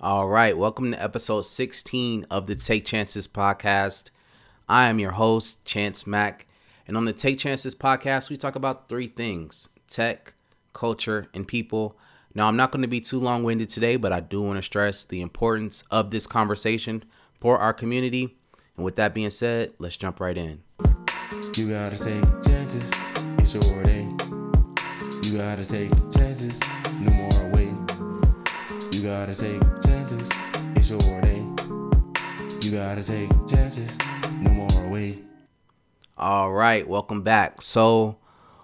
All right, welcome to episode 16 of the Take Chances podcast. I am your host, Chance Mack, and on the Take Chances podcast, we talk about three things tech, culture, and people. Now, I'm not going to be too long winded today, but I do want to stress the importance of this conversation for our community. And with that being said, let's jump right in. You gotta take chances, it's your day. You gotta take chances, no more wait. You gotta take chances, it's your day. You gotta take chances, no more wait. All right, welcome back. So,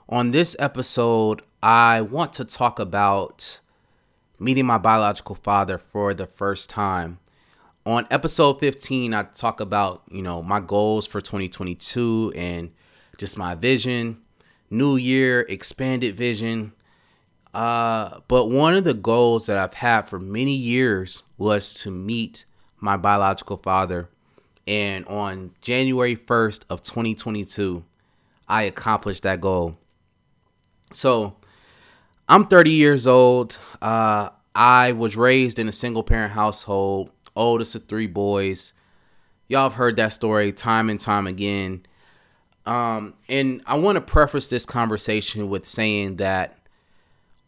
on this episode, I want to talk about meeting my biological father for the first time. On episode 15, I talk about, you know, my goals for 2022 and just my vision, new year, expanded vision. Uh, but one of the goals that I've had for many years was to meet my biological father. And on January 1st of 2022, I accomplished that goal. So I'm 30 years old. Uh, I was raised in a single parent household, oldest of three boys. Y'all have heard that story time and time again. Um, and I want to preface this conversation with saying that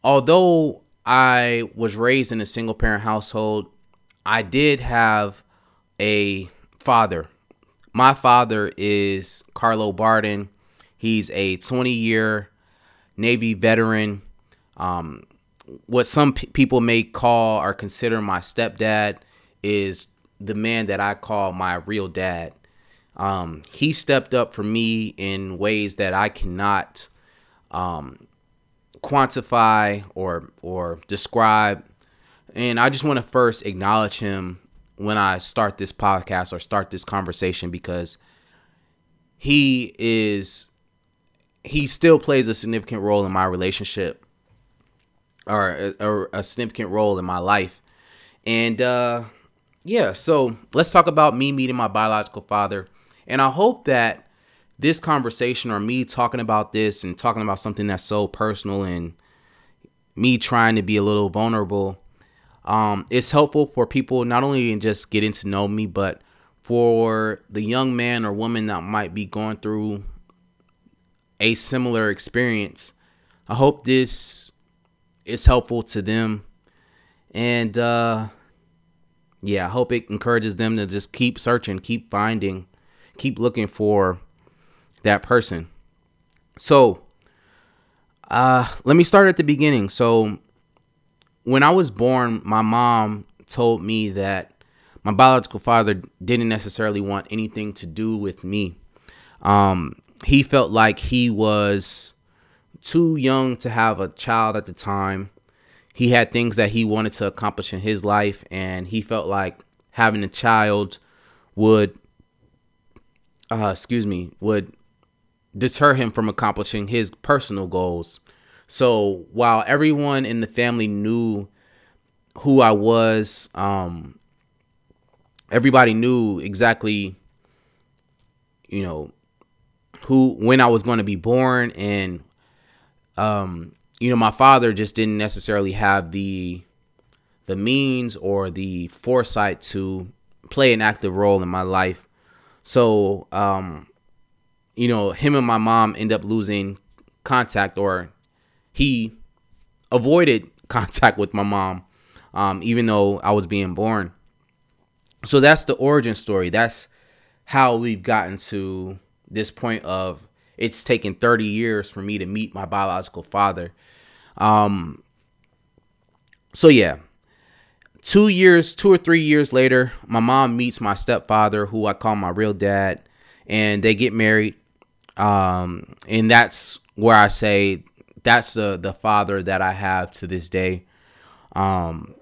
although I was raised in a single parent household, I did have a father. My father is Carlo Barden. He's a 20 year Navy veteran. Um, what some p- people may call or consider my stepdad is the man that I call my real dad. Um, he stepped up for me in ways that I cannot um, quantify or or describe. And I just want to first acknowledge him when I start this podcast or start this conversation because he is he still plays a significant role in my relationship or, or a significant role in my life. And uh yeah, so let's talk about me meeting my biological father. And I hope that this conversation or me talking about this and talking about something that's so personal and me trying to be a little vulnerable um, it's helpful for people not only in just getting to know me but for the young man or woman that might be going through a similar experience i hope this is helpful to them. And uh yeah i hope it encourages them to just keep searching keep finding keep looking for that person. So, uh, let me start at the beginning. So, when I was born, my mom told me that my biological father didn't necessarily want anything to do with me. Um, he felt like he was too young to have a child at the time. He had things that he wanted to accomplish in his life, and he felt like having a child would, uh, excuse me, would deter him from accomplishing his personal goals. So while everyone in the family knew who I was, um, everybody knew exactly, you know, who when I was going to be born, and um, you know, my father just didn't necessarily have the the means or the foresight to play an active role in my life. So um, you know, him and my mom end up losing contact or he avoided contact with my mom um, even though I was being born. So that's the origin story. That's how we've gotten to this point of it's taken 30 years for me to meet my biological father. Um, so yeah, two years, two or three years later, my mom meets my stepfather, who I call my real dad, and they get married. Um, and that's where I say that's the the father that I have to this day. Um,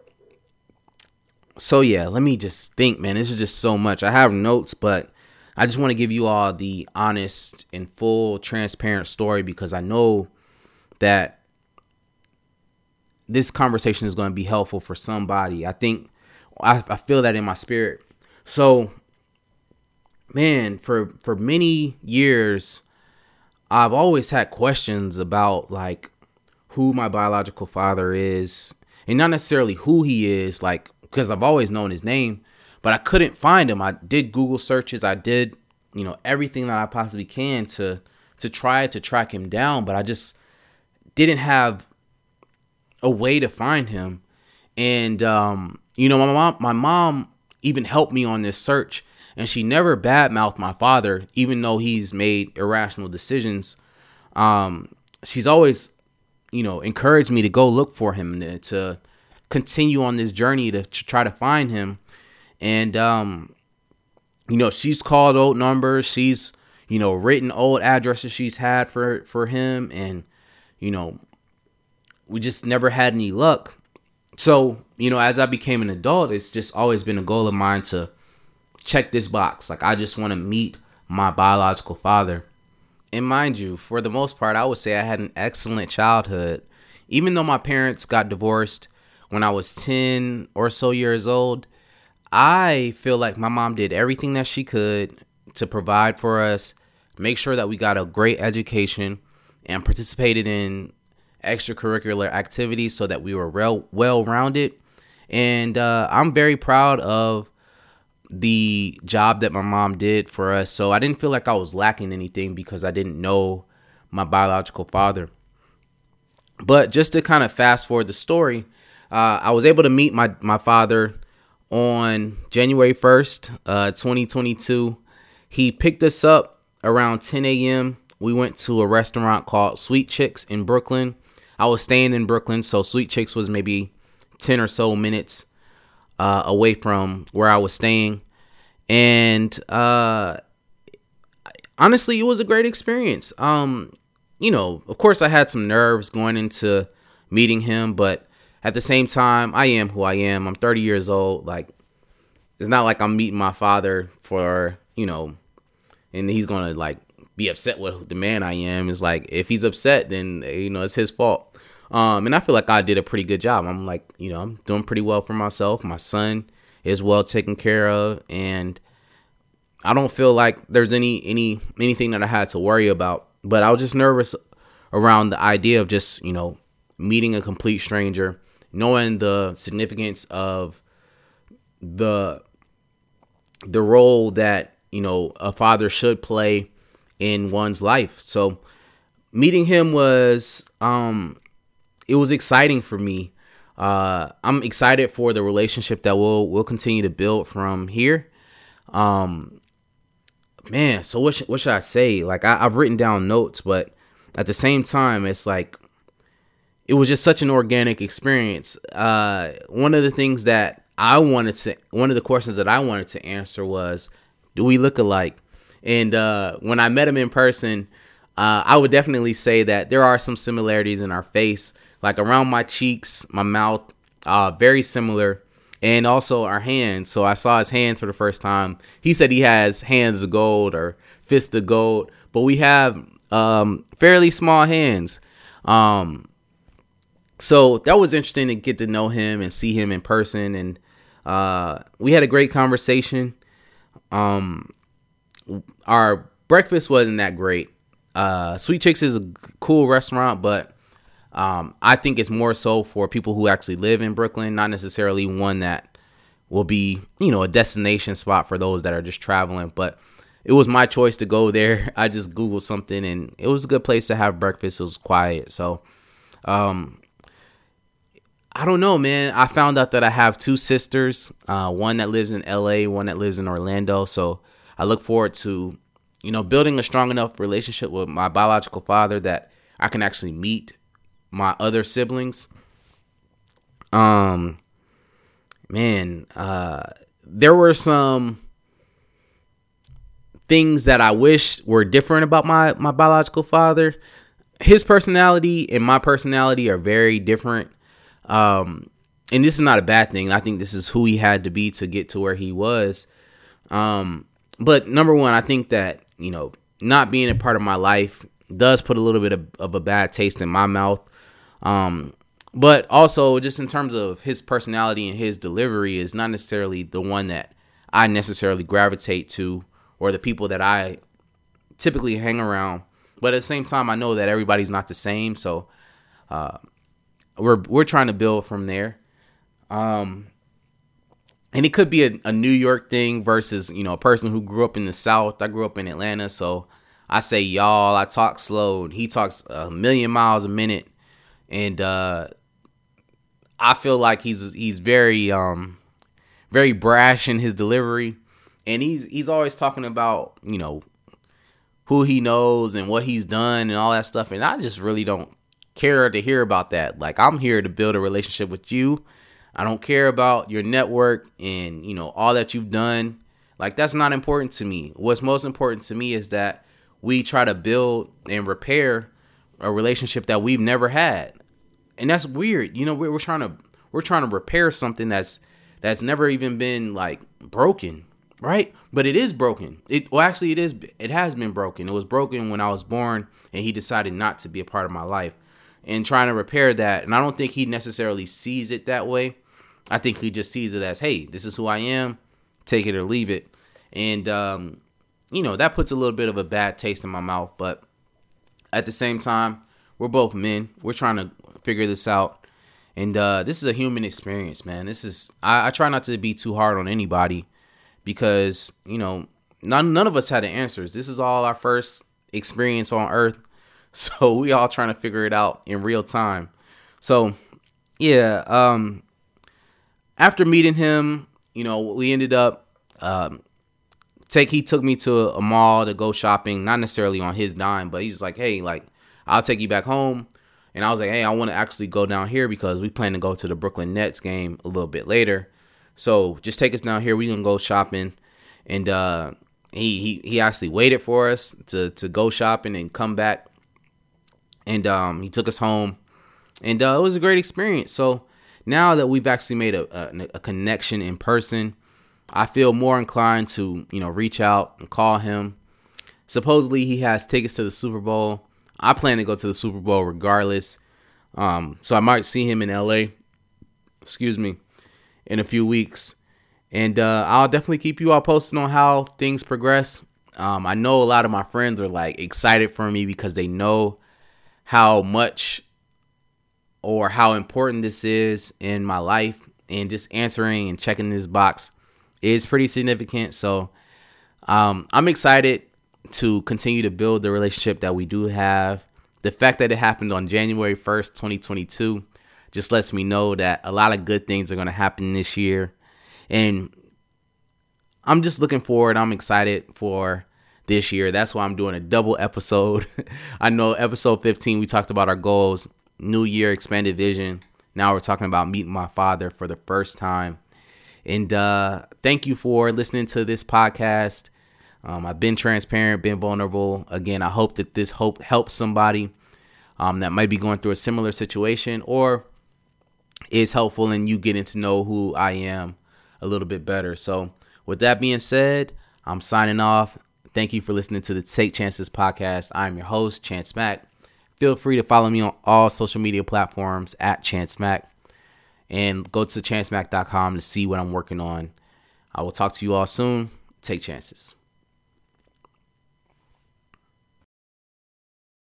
so yeah, let me just think, man. This is just so much. I have notes, but I just want to give you all the honest and full, transparent story because I know that this conversation is going to be helpful for somebody. I think I, I feel that in my spirit. So, man, for for many years, I've always had questions about like who my biological father is, and not necessarily who he is, like because I've always known his name, but I couldn't find him. I did Google searches. I did, you know, everything that I possibly can to to try to track him down, but I just didn't have a way to find him. And um, you know, my mom my mom even helped me on this search and she never badmouthed my father, even though he's made irrational decisions. Um, she's always, you know, encouraged me to go look for him to, to continue on this journey to, to, try to find him. And um, you know, she's called old numbers. She's, you know, written old addresses she's had for for him, and you know, we just never had any luck. So, you know, as I became an adult, it's just always been a goal of mine to check this box. Like, I just want to meet my biological father. And mind you, for the most part, I would say I had an excellent childhood. Even though my parents got divorced when I was 10 or so years old, I feel like my mom did everything that she could to provide for us, make sure that we got a great education, and participated in extracurricular activities so that we were well well rounded. And uh, I'm very proud of the job that my mom did for us. So I didn't feel like I was lacking anything because I didn't know my biological father. But just to kind of fast forward the story, uh, I was able to meet my my father on January 1st, uh, 2022. He picked us up around 10 a.m. We went to a restaurant called Sweet Chicks in Brooklyn. I was staying in Brooklyn, so Sweet Chicks was maybe 10 or so minutes uh, away from where I was staying. And uh, honestly, it was a great experience. Um, you know, of course, I had some nerves going into meeting him, but at the same time, I am who I am. I'm 30 years old. Like, it's not like I'm meeting my father for, you know, and he's to like be upset with the man I am. Is like if he's upset, then you know it's his fault. Um, and I feel like I did a pretty good job. I'm like, you know, I'm doing pretty well for myself. My son is well taken care of, and I don't feel like there's any any anything that I had to worry about. But I was just nervous around the idea of just you know meeting a complete stranger, knowing the significance of the the role that you know a father should play in one's life. So meeting him was um it was exciting for me. Uh I'm excited for the relationship that we'll we'll continue to build from here. Um man, so what sh- what should I say? Like I, I've written down notes, but at the same time it's like it was just such an organic experience. Uh one of the things that I wanted to one of the questions that I wanted to answer was do we look alike? And uh, when I met him in person, uh, I would definitely say that there are some similarities in our face, like around my cheeks, my mouth, uh, very similar, and also our hands. So I saw his hands for the first time. He said he has hands of gold or fists of gold, but we have um, fairly small hands. Um, so that was interesting to get to know him and see him in person, and uh, we had a great conversation. Um, our breakfast wasn't that great. Uh, Sweet Chicks is a cool restaurant, but um, I think it's more so for people who actually live in Brooklyn, not necessarily one that will be, you know, a destination spot for those that are just traveling. But it was my choice to go there. I just Googled something and it was a good place to have breakfast. It was quiet. So, um, I don't know, man. I found out that I have two sisters, uh, one that lives in LA, one that lives in Orlando. So I look forward to, you know, building a strong enough relationship with my biological father that I can actually meet my other siblings. Um, man, uh, there were some things that I wish were different about my my biological father. His personality and my personality are very different. Um, and this is not a bad thing. I think this is who he had to be to get to where he was. Um, but number one, I think that you know not being a part of my life does put a little bit of, of a bad taste in my mouth. Um, but also just in terms of his personality and his delivery is not necessarily the one that I necessarily gravitate to or the people that I typically hang around. But at the same time, I know that everybody's not the same, so uh, we're we're trying to build from there. Um, and it could be a, a New York thing versus you know a person who grew up in the South. I grew up in Atlanta, so I say y'all. I talk slow. and He talks a million miles a minute, and uh, I feel like he's he's very um very brash in his delivery, and he's he's always talking about you know who he knows and what he's done and all that stuff, and I just really don't care to hear about that. Like I'm here to build a relationship with you I don't care about your network and you know all that you've done. Like that's not important to me. What's most important to me is that we try to build and repair a relationship that we've never had. And that's weird. You know, we're, we're trying to we're trying to repair something that's that's never even been like broken, right? But it is broken. It well actually it is it has been broken. It was broken when I was born and he decided not to be a part of my life. And trying to repair that, and I don't think he necessarily sees it that way I think he just sees it as, hey, this is who I am, take it or leave it. And, um, you know, that puts a little bit of a bad taste in my mouth. But at the same time, we're both men. We're trying to figure this out. And uh, this is a human experience, man. This is, I, I try not to be too hard on anybody because, you know, none, none of us had the answers. This is all our first experience on earth. So we all trying to figure it out in real time. So, yeah, um, after meeting him, you know, we ended up um, take he took me to a mall to go shopping, not necessarily on his dime, but he's like, "Hey, like I'll take you back home." And I was like, "Hey, I want to actually go down here because we plan to go to the Brooklyn Nets game a little bit later. So, just take us down here. We can go shopping." And uh he he he actually waited for us to to go shopping and come back. And um he took us home. And uh, it was a great experience. So, now that we've actually made a, a, a connection in person, I feel more inclined to, you know, reach out and call him. Supposedly he has tickets to the Super Bowl. I plan to go to the Super Bowl regardless. Um, so I might see him in LA, excuse me, in a few weeks. And uh, I'll definitely keep you all posted on how things progress. Um, I know a lot of my friends are like excited for me because they know how much or how important this is in my life and just answering and checking this box is pretty significant. So um, I'm excited to continue to build the relationship that we do have. The fact that it happened on January 1st, 2022, just lets me know that a lot of good things are going to happen this year. And I'm just looking forward. I'm excited for this year. That's why I'm doing a double episode. I know episode 15, we talked about our goals new year expanded vision. Now we're talking about meeting my father for the first time. And uh, thank you for listening to this podcast. Um, I've been transparent, been vulnerable. Again, I hope that this hope helps somebody um, that might be going through a similar situation or is helpful in you getting to know who I am a little bit better. So, with that being said, I'm signing off. Thank you for listening to the Take Chances podcast. I'm your host, Chance Mack. Feel free to follow me on all social media platforms at Chance Mack and go to chancemack.com to see what I'm working on. I will talk to you all soon. Take chances.